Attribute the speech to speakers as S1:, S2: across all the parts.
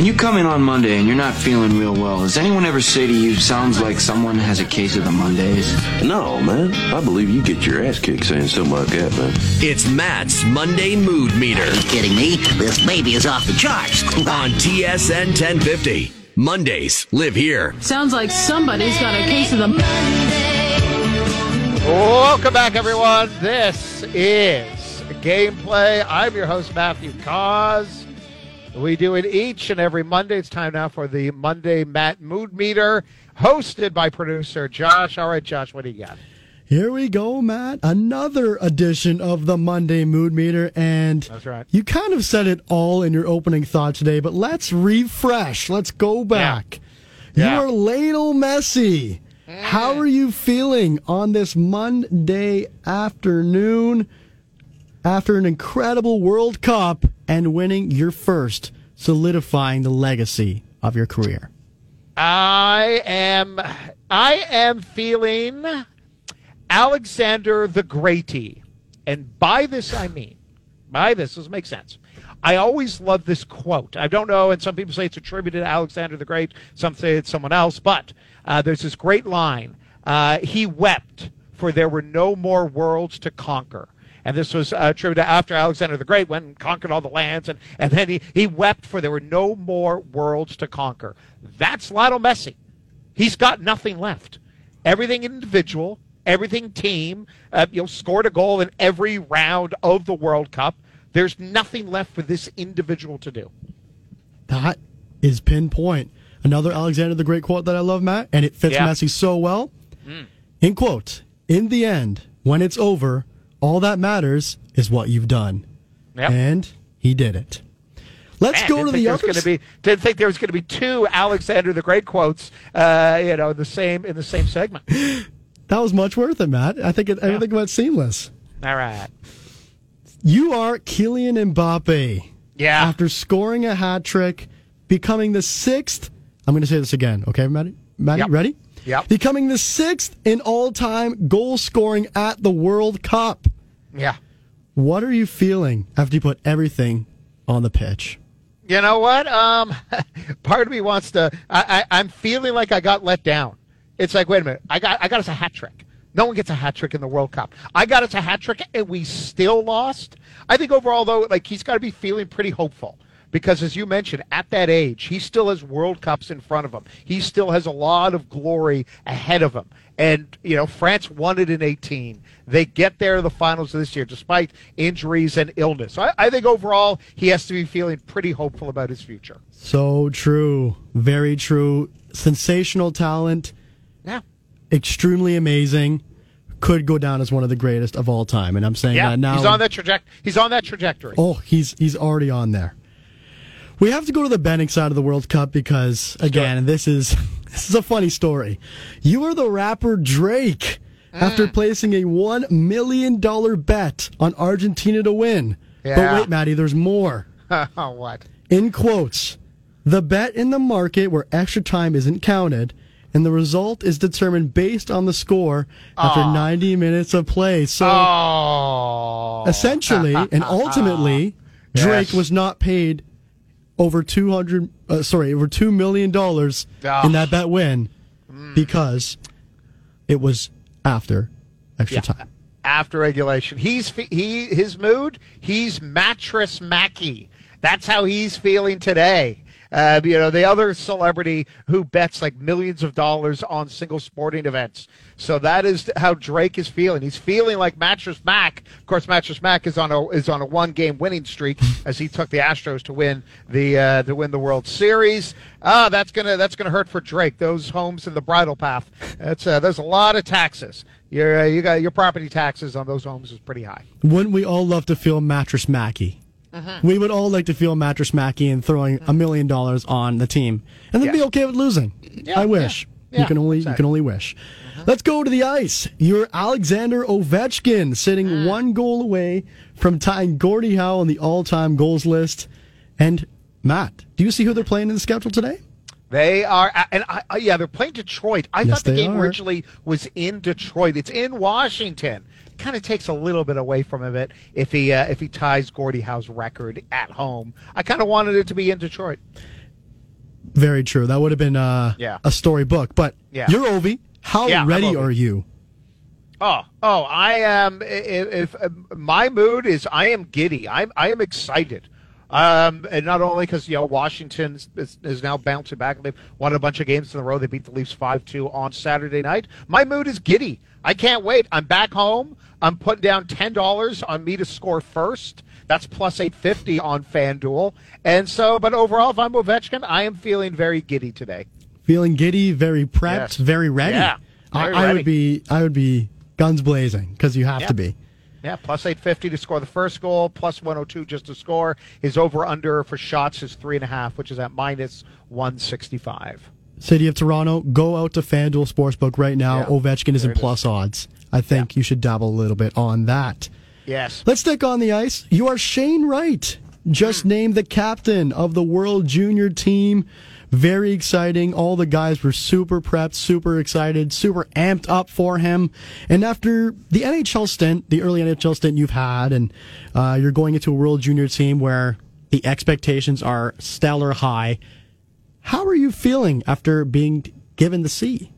S1: When you come in on Monday and you're not feeling real well, does anyone ever say to you, sounds like someone has a case of the Mondays?
S2: No, man. I believe you get your ass kicked saying something like that, man.
S3: It's Matt's Monday Mood Meter
S4: Are you kidding me? This baby is off the charts.
S3: on TSN 1050. Mondays live here.
S5: Sounds like somebody's got a case of the. Mondays.
S6: Welcome back, everyone. This is Gameplay. I'm your host, Matthew Cauz. We do it each and every Monday. It's time now for the Monday Matt Mood Meter, hosted by producer Josh. All right, Josh, what do you got?
S7: Here we go, Matt. Another edition of the Monday Mood Meter. And
S6: That's right.
S7: you kind of said it all in your opening thought today, but let's refresh. Let's go back.
S6: Yeah.
S7: You are Lionel Messi. How mm. are you feeling on this Monday afternoon after an incredible World Cup and winning your first, solidifying the legacy of your career?
S6: I am I am feeling Alexander the Greaty. And by this I mean, by this, this makes sense. I always love this quote. I don't know, and some people say it's attributed to Alexander the Great, some say it's someone else, but uh, there's this great line. Uh, he wept, for there were no more worlds to conquer. And this was uh, attributed after Alexander the Great went and conquered all the lands, and, and then he, he wept, for there were no more worlds to conquer. That's Lionel Messi. He's got nothing left. Everything individual, everything team. Uh, you know, scored a goal in every round of the World Cup. There's nothing left for this individual to do.
S7: That is pinpoint. Another Alexander the Great quote that I love, Matt, and it fits
S6: Yeah.
S7: Messi so well. In quote, in the end, when it's over, all that matters is what you've done.
S6: Yep.
S7: And he did it. Let's
S6: Man,
S7: go to the other.
S6: going to be didn't think there was going to be two Alexander the Great quotes. Uh, you know, the same in the same segment.
S7: that was much worth it, Matt. I think it,
S6: Yeah.
S7: everything went seamless.
S6: All right.
S7: You are Kylian Mbappe.
S6: Yeah.
S7: After scoring a hat trick, becoming the sixth. I'm going to say this again, okay, Maddie? Maddie,
S6: Yep.
S7: ready?
S6: Yep.
S7: Becoming the sixth in all time goal scoring at the World Cup.
S6: Yeah.
S7: What are you feeling after you put everything on the pitch?
S6: You know what? Um, part of me wants to. I, I, I'm feeling like I got let down. It's like, wait a minute. I got I got us a hat trick. No one gets a hat trick in the World Cup. I got us a hat trick, and we still lost. I think overall, though, like he's got to be feeling pretty hopeful because, as you mentioned, at that age, he still has World Cups in front of him. He still has a lot of glory ahead of him. And you know, France won it in 18. They get there to the finals this year, despite injuries and illness. So I, I think overall, he has to be feeling pretty hopeful about his future.
S7: So true. Very true. Sensational talent.
S6: Yeah.
S7: Extremely amazing. Could go down as one of the greatest of all time. And I'm saying
S6: Yeah,
S7: that now.
S6: he's on that traje- He's on that trajectory.
S7: Oh, he's he's already on there. We have to go to the betting side of the World Cup because again, this is this is a funny story. You are the rapper Drake after
S6: Mm.
S7: placing a one million dollar bet on Argentina to win.
S6: Yeah.
S7: But wait, Maddie, there's more.
S6: oh, what?
S7: In quotes, the bet in the market where extra time isn't counted, and the result is determined based on the score after 90 minutes of play. So
S6: Oh.
S7: essentially and ultimately Drake was not paid over 200 uh, sorry over 2 million dollars
S6: Ah.
S7: in that bet win because it was after extra
S6: Yeah.
S7: time.
S6: After regulation, he's he his mood. He's mattress Mackie. That's how he's feeling today. Uh, you know, the other celebrity who bets like millions of dollars on single sporting events. So that is how Drake is feeling. He's feeling like Mattress Mac. Of course, Mattress Mac is on a is on a one game winning streak as he took the Astros to win the uh, to win the World Series. Ah, that's gonna that's gonna hurt for Drake. Those homes in the bridle path. That's uh, there's a lot of taxes. Your uh, you got your property taxes on those homes is pretty high.
S7: Wouldn't we all love to feel mattress Mackey?
S6: Mm-hmm.
S7: We would all like to feel mattress Mackey and throwing a million dollars on the team, and then be okay with losing. I wish.
S6: yeah,
S7: you can only you can only wish. Let's go to the ice. You're Alexander Ovechkin, sitting
S6: Mm.
S7: one goal away from tying Gordie Howe on the all-time goals list. And Matt, do you see who they're playing in the schedule today?
S6: They are, and I, I, yeah, they're playing Detroit. I
S7: Yes,
S6: thought the game
S7: are.
S6: originally was in Detroit. It's in Washington. Kind of takes a little bit away from him it if he uh, if he ties Gordie Howe's record at home. I kind of wanted it to be in Detroit.
S7: Very true. That would have been uh,
S6: Yeah.
S7: a storybook. But
S6: Yeah.
S7: you're Ovi. How
S6: Yeah,
S7: ready are you?
S6: Oh, oh, I am. If, if uh, my mood is, I am giddy. I'm, I am excited. Um, and not only because you know Washington is, is now bouncing back. They've won a bunch of games in a row. They beat the Leafs five two on Saturday night. My mood is giddy. I can't wait. I'm back home. I'm putting down ten dollars on me to score first. That's plus eight fifty on FanDuel. And so, but overall, if I'm Ovechkin, I am feeling very giddy today.
S7: Feeling giddy, very prepped,
S6: Yes.
S7: very ready.
S6: Yeah,
S7: I,
S6: very
S7: I
S6: ready.
S7: would be. I would be guns blazing because you have
S6: Yeah.
S7: to be.
S6: Yeah, plus 850 to score the first goal, plus 102 just to score. His over under for shots is three and a half, which is at minus 165.
S7: City of Toronto, go out to FanDuel Sportsbook right now.
S6: Yeah.
S7: Ovechkin is in
S6: it is.
S7: plus odds. I think you should dabble a little bit on that.
S6: Yes.
S7: Let's stick on the ice. You are Shane Wright, just named the captain of the World Junior team. Very exciting. All the guys were super prepped, super excited, super amped up for him. And after the NHL stint, the early NHL stint you've had, and uh, you're going into a World Junior team where the expectations are stellar high. How are you feeling after being given the C?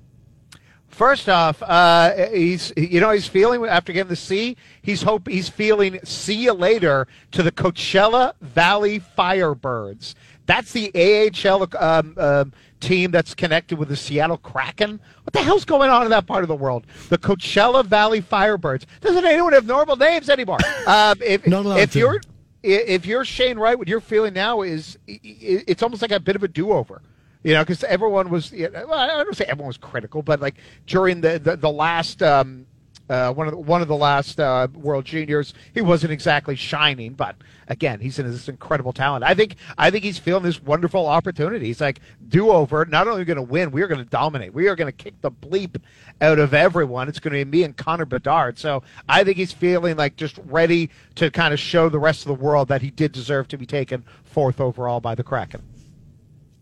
S6: First off, uh, he's you know he's feeling after getting the C. He's hope he's feeling see you later to the Coachella Valley Firebirds. That's the AHL um, um, team that's connected with the Seattle Kraken. What the hell's going on in that part of the world? The Coachella Valley Firebirds. Doesn't anyone have normal names anymore? Um, if if you're if you're Shane Wright, what you're feeling now is it's almost like a bit of a do-over. You know, because everyone was, you know, well, I don't say everyone was critical, but like during the the, the last um, uh, one of the, one of the last uh, World Juniors, he wasn't exactly shining. But again, he's in this incredible talent. I think I think he's feeling this wonderful opportunity. He's like do-over. Not only are going to win, we are going to dominate. We are going to kick the bleep out of everyone. It's going to be me and Connor Bedard. So I think he's feeling like just ready to kind of show the rest of the world that he did deserve to be taken fourth overall by the Kraken.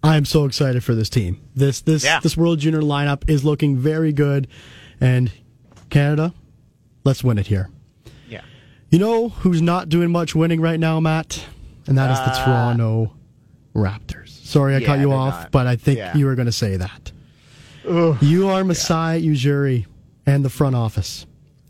S7: I am so excited for this team. This this
S6: Yeah.
S7: this World Junior lineup is looking very good, and Canada, let's win it here.
S6: Yeah.
S7: You know who's not doing much winning right now, Matt, and that is the Toronto Raptors. Sorry, I
S6: Uh, yeah,
S7: cut you off,
S6: not.
S7: but I think
S6: Yeah.
S7: you were going to say that. You are Masai Ujiri and the front office.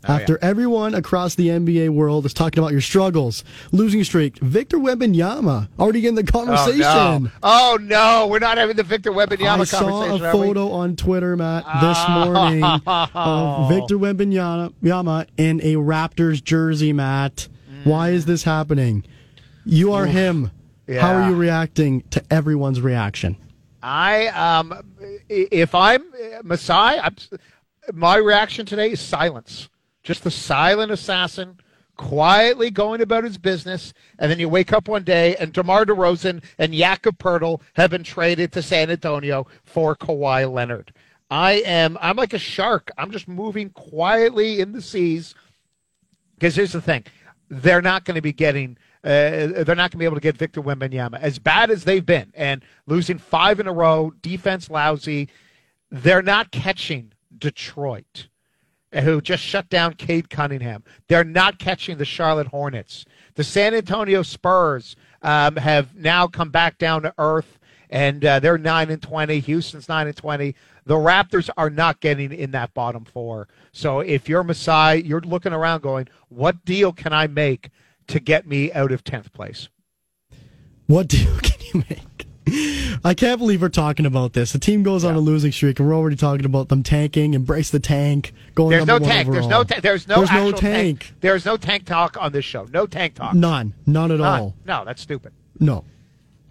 S6: Oh,
S7: After everyone across the NBA world is talking about your struggles, losing streak, Victor Wembanyama already in the conversation.
S6: Oh no. oh no, we're not having the Victor Wembanyama
S7: I saw a photo on Twitter, Matt, this morning of Victor Wembanyama in a Raptors jersey, Matt. Why is this happening? You are him. How are you reacting to everyone's reaction?
S6: I um, if I'm uh, Masai, I'm, my reaction today is silence. Just the silent assassin, quietly going about his business, and then you wake up one day and DeMar DeRozan and Jakob Poeltl have been traded to San Antonio for Kawhi Leonard. I am I'm like a shark. I'm just moving quietly in the seas. Because here's the thing, they're not going to be getting. Uh, they're not going to be able to get Victor Wembanyama as bad as they've been, and losing five in a row, defense lousy. They're not catching Detroit, who just shut down Cade Cunningham. They're not catching the Charlotte Hornets. The San Antonio Spurs um, have now come back down to earth, and uh, they're nine and twenty. Houston's nine and twenty. The Raptors are not getting in that bottom four. So if you're Masai, you're looking around going, "What deal can I make to get me out of tenth place?"
S7: What deal can you make? I can't believe we're talking about this. The team goes on a losing streak, and we're already talking about them tanking. Embrace the tank. Going
S6: There's no tank. There's no. Ta- there's no.
S7: There's no
S6: actual
S7: tank.
S6: There's no tank talk on this show. No tank talk.
S7: None. None at
S6: None.
S7: all.
S6: No, that's stupid.
S7: No.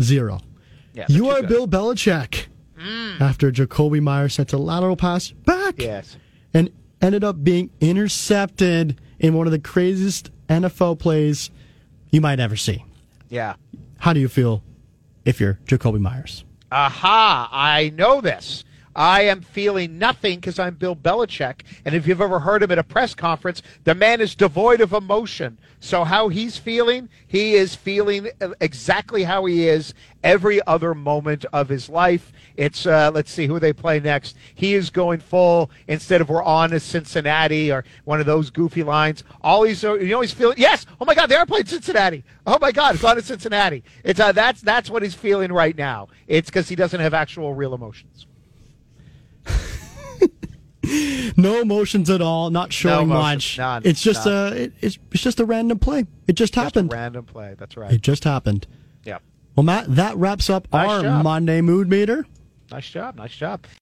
S7: Zero.
S6: Yeah,
S7: You are
S6: too
S7: Bill Belichick. Mm. After Jakobi Meyers sent a lateral pass back.
S6: Yes.
S7: and ended up being intercepted in one of the craziest NFL plays you might ever see.
S6: Yeah.
S7: How do you feel if you're Jakobi Meyers?
S6: Aha! I know this. I am feeling nothing because I'm Bill Belichick. And if you've ever heard him at a press conference, the man is devoid of emotion. So, how he's feeling, he is feeling exactly how he is every other moment of his life. It's, uh, let's see, who they play next. He is going full, instead of we're on to Cincinnati or one of those goofy lines. All he's, you know, he's feeling, yes, oh my God, they are playing Cincinnati. Oh my God, it's on to Cincinnati. It's, uh, that's, that's what he's feeling right now. It's because he doesn't have actual real emotions.
S7: No emotions at all, not showing
S6: emotions,
S7: much.
S6: none,
S7: it's just
S6: none.
S7: a it, it's, it's just a random play. It just
S6: Just a
S7: happened.
S6: random play. That's right.
S7: It just happened.
S6: Yeah.
S7: Well, Matt, that wraps up
S6: Nice
S7: our
S6: job.
S7: Monday mood meter.
S6: Nice job. Nice job.